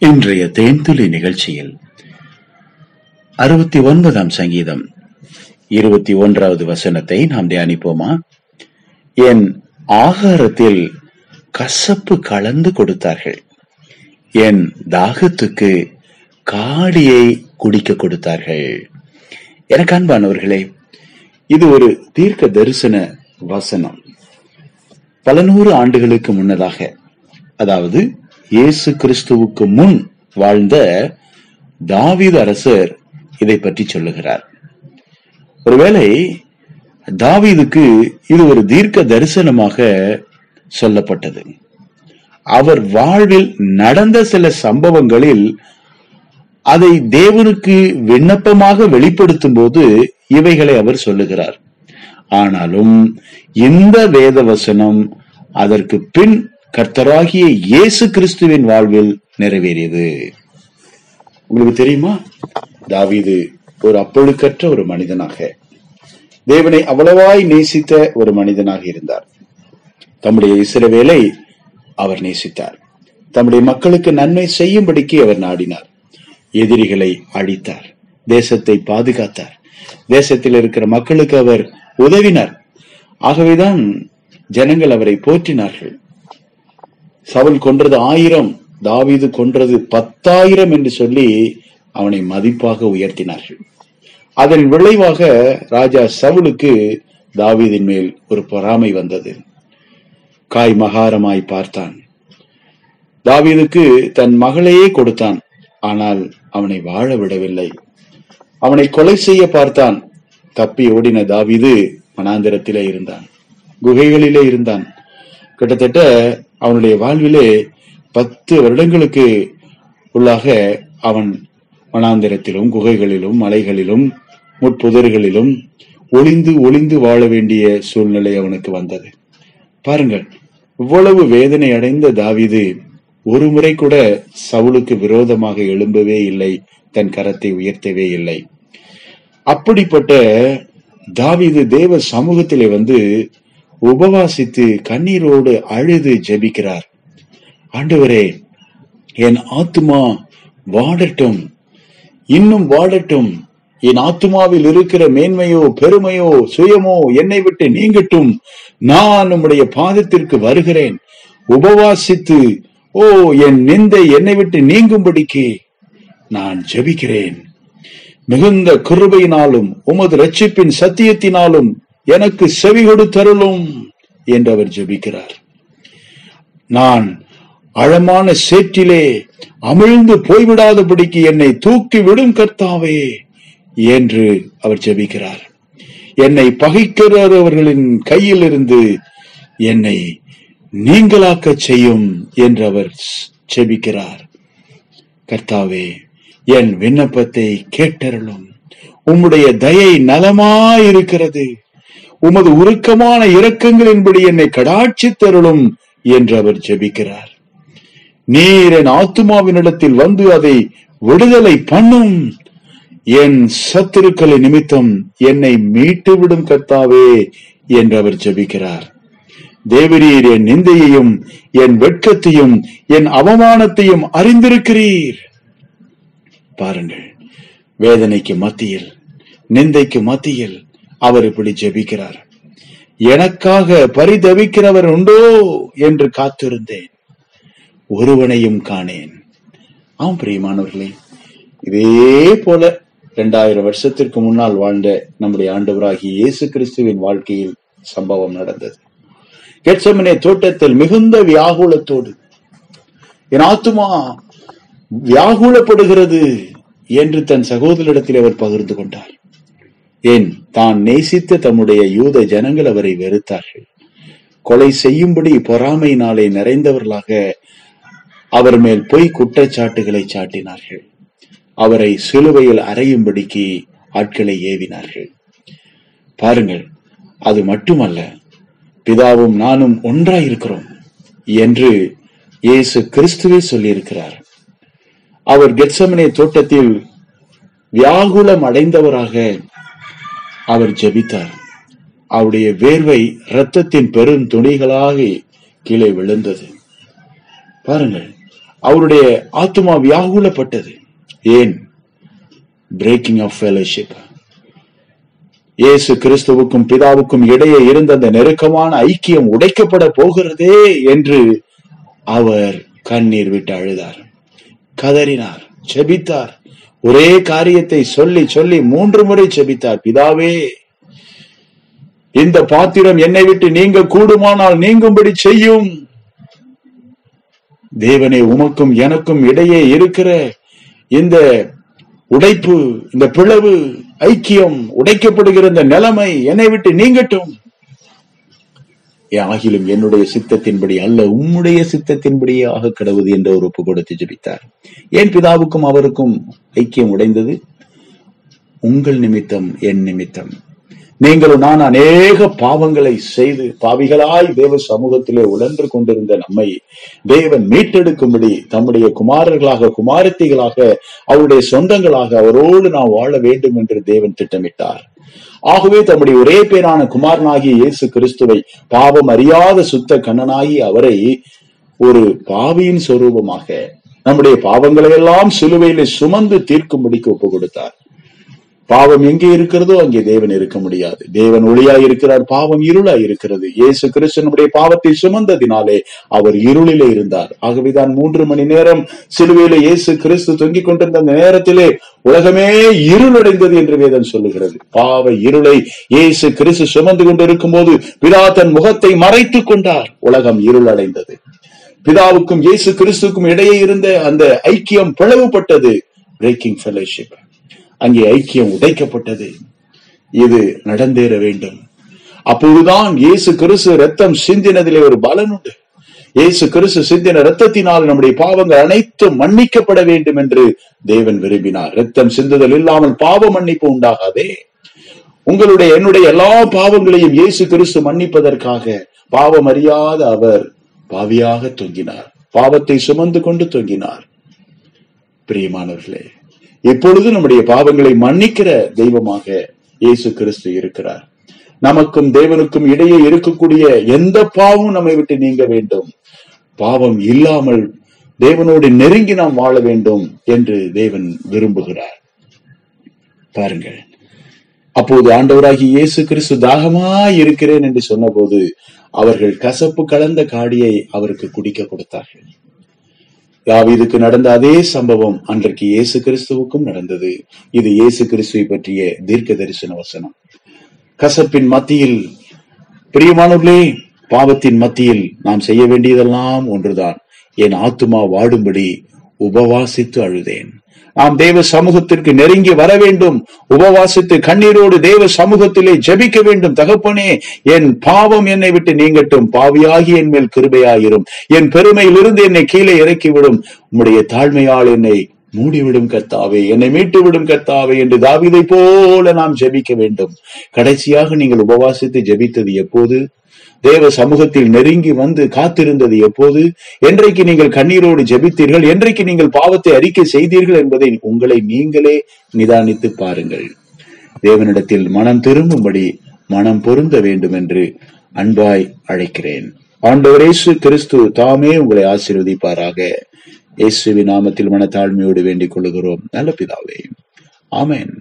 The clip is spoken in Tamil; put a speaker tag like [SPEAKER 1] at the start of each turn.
[SPEAKER 1] இன்றைய தேன்துளி நிகழ்ச்சியில் அறுபத்தி ஒன்பதாம் சங்கீதம் இருபத்தி ஒன்றாவது வசனத்தை நாம் தியானிப்போமா? என் ஆகாரத்தில் கசப்பு கலந்து கொடுத்தார்கள். என் தாகத்துக்கு காடியை குடிக்க கொடுத்தார்கள். எனக்கு அன்பானவர்களே இது ஒரு தீர்க்க தரிசன வசனம். பல நூறு ஆண்டுகளுக்கு முன்னதாக அதாவது இயேசு கிறிஸ்துவுக்கு முன் வாழ்ந்த தாவீது அரசர் இதை பற்றி சொல்லுகிறார். ஒருவேளை தாவீதுக்கு இது ஒரு தீர்க்க தரிசனமாக சொல்லப்பட்டது. அவர் வாழ்வில் நடந்த சில சம்பவங்களில் அதை தேவனுக்கு விண்ணப்பமாக வெளிப்படுத்தும் போது இவைகளை அவர் சொல்லுகிறார். ஆனாலும் இந்த வேத வசனம் அதற்கு பின் கர்த்தராகிய இயேசு கிறிஸ்துவின் வாழ்வில் நிறைவேறியது. உங்களுக்கு தெரியுமா? தாவிது ஒரு அப்பொழுக்கற்ற ஒரு மனிதனாக. தேவனை அவ்வளவாய் நேசித்த ஒரு மனிதனாக இருந்தார். தம்முடைய இசிறவேலை அவர் நேசித்தார். தம்முடைய மக்களுக்கு நன்மை செய்யும்படிக்கு அவர் நாடினார். எதிரிகளை அழித்தார். தேசத்தை பாதுகாத்தார். தேசத்தில் இருக்கிற மக்களுக்கு அவர் உதவினார். ஆகவேதான் ஜனங்கள் அவரை போற்றினார்கள். சவுல் கொன்றது ஆயிரம் தாவீது கொன்றது பத்தாயிரம் என்று சொல்லி அவனை மதிப்பாக உயர்த்தினார்கள். அதன் விளைவாக ராஜா சவுலுக்கு தாவீதின் மேல் ஒரு பொறாமை வந்தது. காய் மகாரமாய் பார்த்தான். தாவீதுக்கு தன் மகளையே கொடுத்தான் ஆனால் அவனை வாழ விடவில்லை. அவனை கொலை செய்ய பார்த்தான். தப்பி ஓடின தாவீது மனாந்திரத்திலே இருந்தான் குகைகளிலே இருந்தான். கிட்டத்தட்ட அவனுடைய வாழ்விலே பத்து வருடங்களுக்கு உள்ளாக அவன் வனாந்திரத்திலும் குகைகளிலும் மலைகளிலும் முட்புதர்களிலும் ஒளிந்து ஒளிந்து வாழ வேண்டிய சூழ்நிலை அவனுக்கு வந்தது. பாருங்கள் இவ்வளவு வேதனை அடைந்த தாவிது ஒரு முறை கூட சவுலுக்கு விரோதமாக எழும்பவே இல்லை தன் கரத்தை உயர்த்தவே இல்லை. அப்படிப்பட்ட தாவிது தேவ சமூகத்திலே வந்து உபவாசித்து கண்ணீரோடு அழுது ஜெபிக்கிறார். ஆண்டவரே என் ஆத்துமா வாடட்டும். இன்னும் வாடட்டும். என் ஆத்துமாவில் இருக்கிற மேன்மையோ பெருமையோ சுயமோ என்னை விட்டு நீங்கட்டும். நான் உம்முடைய பாதத்திற்கு வருகிறேன். உபவாசித்து ஓ என் நிந்தை என்னை விட்டு நீங்கும்படிக்கு நான் ஜெபிக்கிறேன். மிகுந்த கிருபையினாலும் உமது ரட்சிப்பின் சத்தியத்தினாலும் எனக்கு செவி கொடுத்தருளும் என்று அவர் ஜெபிக்கிறார். நான் ஆழமான சேற்றிலே அமிழ்ந்து போய்விடாதபடிக்கு என்னை தூக்கி விடும் கர்த்தாவே என்று அவர் ஜெபிக்கிறார். என்னை பகைக்கிறவர்களின் கையில் இருந்து என்னை நீங்களாக்க செய்யும் என்று அவர் ஜெபிக்கிறார். கர்த்தாவே என் விண்ணப்பத்தை கேட்டருளும். உம்முடைய தயை நலமாயிருக்கிறது. உமது உருக்கமான இரக்கங்களின்படி என்னை கடாட்சி தருளும் என்று அவர் ஜெபிக்கிறார். நீர் என் ஆத்துமாவினிடத்தில் வந்து அதை விடுதலை பண்ணும். என் சத்துருக்களை நிமித்தம் என்னை மீட்டு விடும் கர்த்தாவே என்று அவர் ஜெபிக்கிறார். தேவரீர் என் நிந்தையையும் என் வெட்கத்தையும் என் அவமானத்தையும் அறிந்திருக்கிறீர். பாருங்கள் வேதனைக்கு மத்தியில் நிந்தைக்கு மத்தியில் அவர் இப்படி ஜெபிக்கிறார். எனக்காக பரிதவிக்கிறவர் உண்டோ என்று காத்திருந்தேன். ஒருவனையும் காணேன். ஆம் பிரியமானவர்களே இதே போல இரண்டாயிரம் வருஷத்திற்கு முன்னால் வாழ்ந்த நம்முடைய ஆண்டவராகிய இயேசு கிறிஸ்துவின் வாழ்க்கையில் சம்பவம் நடந்தது. கெட்சமனே தோட்டத்தில் மிகுந்த வியாகுலத்தோடு என் ஆத்துமா வியாகுலப்படுகிறது என்று தன் சகோதரிடத்தில் அவர் பகிர்ந்து கொண்டார். ஏன்? தான் நேசித்த தம்முடைய யூத ஜனங்கள் அவரை வெறுத்தார்கள். கொலை செய்யும்படி பொறாமை நாளை நிறைந்தவர்களாக அவர் மேல் பொய் குற்றச்சாட்டுகளை சாட்டினார்கள். அவரை சிலுவையில் அறையும்படிக்கு ஆட்களை ஏவினார்கள். பாருங்கள் அது மட்டுமல்ல பிதாவும் நானும் ஒன்றாயிருக்கிறோம் என்று இயேசு கிறிஸ்துவே சொல்லியிருக்கிறார். அவர் கெட்சமனே தோட்டத்தில் வியாகுலம் அடைந்தவராக அவர் ஜெபித்தார். அவருடைய வேர்வை இரத்தத்தின் பெரும் துணிகளாக கீழே விழுந்தது. பாருங்கள் அவருடைய ஆத்மா வியாகுலப்பட்டது. ஏன்? பிரேக்கிங் ஆஃப் ஃபெலோஷிப் இயேசு கிறிஸ்துவுக்கும் பிதாவுக்கும் இடையே இருந்த அந்த நெருக்கமான ஐக்கியம் உடைக்கப்பட போகிறதே என்று அவர் கண்ணீர் விட்டு அழுதார். கதறினார் செபித்தார் ஒரே காரியத்தை சொல்லி சொல்லி மூன்று முறை செபித்தார். பிதாவே இந்த பாத்திரம் என்னை விட்டு நீங்க கூடுமானால் நீங்கும்படி செய்யும். தேவனே உமக்கும் எனக்கும் இடையே இருக்கிற இந்த உடைப்பு இந்த பிளவு ஐக்கியம் உடைக்கப்படுகிற இந்த நிலைமை என்னை விட்டு நீங்கட்டும். ஆகிலும் என்னுடைய சித்தத்தின்படி அல்ல உம்முடைய சித்தத்தின்படியே ஆக கடவுது என்ற ஒரு ஒப்பு கொடுத்து ஜபித்தார். ஏன் பிதாவுக்கும் அவருக்கும் ஐக்கியம் உடைந்தது. உங்கள் நிமித்தம் என் நிமித்தம். நீங்களும் நான் அநேக பாவங்களை செய்து பாவிகளாய் தேவ சமூகத்திலே உழன்று கொண்டிருந்த நம்மை தேவன் மீட்டெடுக்கும்படி தம்முடைய குமாரர்களாக குமாரத்திகளாக அவருடைய சொந்தங்களாக அவரோடு நாம் வாழ வேண்டும் என்று தேவன் திட்டமிட்டார். ஆகவே தம்முடைய ஒரே பேரான குமாரனாகிய இயேசு கிறிஸ்துவை பாவம் அறியாத சுத்த கண்ணனாகி அவரை ஒரு பாவியின் சொரூபமாக நம்முடைய பாவங்களை எல்லாம் சிலுவையிலே சுமந்து தீர்க்கும்படிக்கு ஒப்பு கொடுத்தார் பாவம் எங்கே இருக்கிறதோ அங்கே தேவன் இருக்க முடியாது. தேவன் ஒளியாய் இருக்கிறார் பாவம் இருளாய் இருக்கிறது. இயேசு கிறிஸ்தனுடைய பாவத்தை சுமந்ததினாலே அவர் இருளிலே இருந்தார். ஆகவேதான் மூன்று மணி நேரம் சிலுவையில இயேசு கிறிஸ்து தொங்கிக் கொண்டிருந்த அந்த நேரத்திலே உலகமே இருளடைந்தது என்று வேதம் சொல்லுகிறது. பாவ இருளை இயேசு கிறிஸ்து சுமந்து கொண்டிருக்கும் போது பிதா தன் முகத்தை மறைத்துக் கொண்டார். உலகம் இருளடைந்தது. பிதாவுக்கும் இயேசு கிறிஸ்துக்கும் இடையே இருந்த அந்த ஐக்கியம் பிளவுபட்டது. பிரேக்கிங் ஃபெலோஷிப் அங்கே ஐக்கியம் உடைக்கப்பட்டது இது நடந்தேற வேண்டும். அப்போதுதான் இயேசு கிறிஸ்து ரத்தம் சிந்தினதிலே ஒரு பலன் உண்டு. இயேசு கிறிஸ்து சிந்தின ரத்தத்தினால் நம்முடைய பாவங்கள் அனைத்தும் மன்னிக்கப்பட வேண்டும் என்று தேவன் விரும்பினார். ரத்தம் சிந்துதல் இல்லாமல் பாவ மன்னிப்பு உண்டாகாதே. உங்களுடைய என்னுடைய எல்லா பாவங்களையும் இயேசு கிறிஸ்து மன்னிப்பதற்காக பாவம் அறியாத அவர் பாவியாக தொங்கினார். பாவத்தை சுமந்து கொண்டு தொங்கினார். பிரியமானவர்களே எப்பொழுது நம்முடைய பாவங்களை மன்னிக்கிற தெய்வமாக இயேசு கிறிஸ்து இருக்கிறார். நமக்கும் தேவனுக்கும் இடையே இருக்கக்கூடிய எந்த பாவமும் நம்மை விட்டு நீங்க வேண்டும். பாவம் இல்லாமல் தேவனோடு நெருங்கி நாம் வாழ வேண்டும் என்று தேவன் விரும்புகிறார். பாருங்கள். அப்போது ஆண்டவராகி இயேசு கிறிஸ்து தாகமா இருக்கிறேன் என்று சொன்னபோது அவர்கள் கசப்பு கலந்த காடியை அவருக்கு குடிக்க கொடுத்தார்கள். தாவீதுக்கு நடந்த அதே சம்பவம் அன்றைக்கு இயேசு கிறிஸ்துவுக்கும் நடந்தது. இது இயேசு கிறிஸ்துவை பற்றிய தீர்க்க தரிசன வசனம். கசப்பின் மத்தியில் பிரியமானவர்களே பாவத்தின் மத்தியில் நாம் செய்ய வேண்டியதெல்லாம் ஒன்றுதான். என் ஆத்துமா வாடும்படி உபவாசித்து அழுதேன். நாம் தேவ சமூகத்திற்கு நெருங்கி வர வேண்டும். உபவாசித்து கண்ணீரோடு தேவ சமூகத்திலே ஜெபிக்க வேண்டும். தகப்பனே என் பாவம் என்னை விட்டு நீங்கட்டும். பாவியாகி என் மேல் கிருபையாயிரும். என் பெருமையிலிருந்து என்னை கீழே இறக்கிவிடும். உம்முடைய தாழ்மையால் என்னை மூடிவிடும் கர்த்தாவே என்னை மீட்டு விடும் கர்த்தாவே என்று தாவிதை போல நாம் ஜெபிக்க வேண்டும். கடைசியாக நீங்கள் உபவாசித்து ஜெபித்தது எப்போது? தேவ சமூகத்தில் நெருங்கி வந்து காத்திருந்தது எப்போது? என்றைக்கு நீங்கள் கண்ணீரோடு ஜெபித்தீர்கள்? என்றைக்கு நீங்கள் பாவத்தை அறிக்கை செய்தீர்கள் என்பதை உங்களை நீங்களே நிதானித்து பாருங்கள். தேவனிடத்தில் மனம் திரும்பும்படி மனம் பொருந்த வேண்டும் என்று அன்பாய் அழைக்கிறேன். ஆண்டவரேசு கிறிஸ்து தாமே உங்களை ஆசீர்வதிப்பாராக. இயேசுவின் நாமத்தில் மனத்தாழ்மையோடு வேண்டிக் கொள்கிறோம் நல்ல பிதாவே. ஆமேன்.